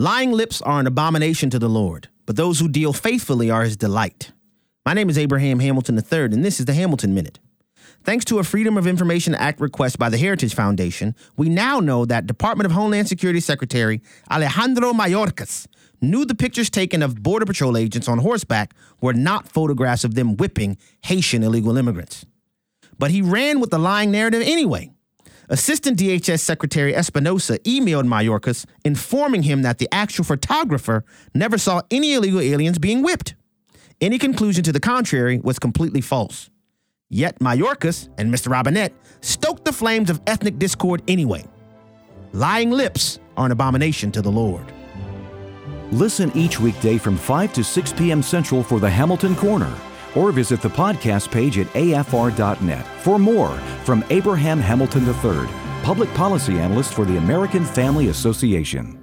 Lying lips are an abomination to the Lord, but those who deal faithfully are his delight. My name is Abraham Hamilton III, and this is the Hamilton Minute. Thanks to a Freedom of Information Act request by the Heritage Foundation, we now know that Department of Homeland Security Secretary Alejandro Mayorkas knew the pictures taken of Border Patrol agents on horseback were not photographs of them whipping Haitian illegal immigrants. But he ran with the lying narrative anyway. Assistant DHS Secretary Espinosa emailed Mayorkas informing him that the actual photographer never saw any illegal aliens being whipped. Any conclusion to the contrary was completely false. Yet Mayorkas and Mr. Robinette stoked the flames of ethnic discord anyway. Lying lips are an abomination to the Lord. Listen each weekday from 5 to 6 p.m. Central for the Hamilton Corner or visit the podcast page at afr.net for more from Abraham Hamilton III, public policy analyst for the American Family Association.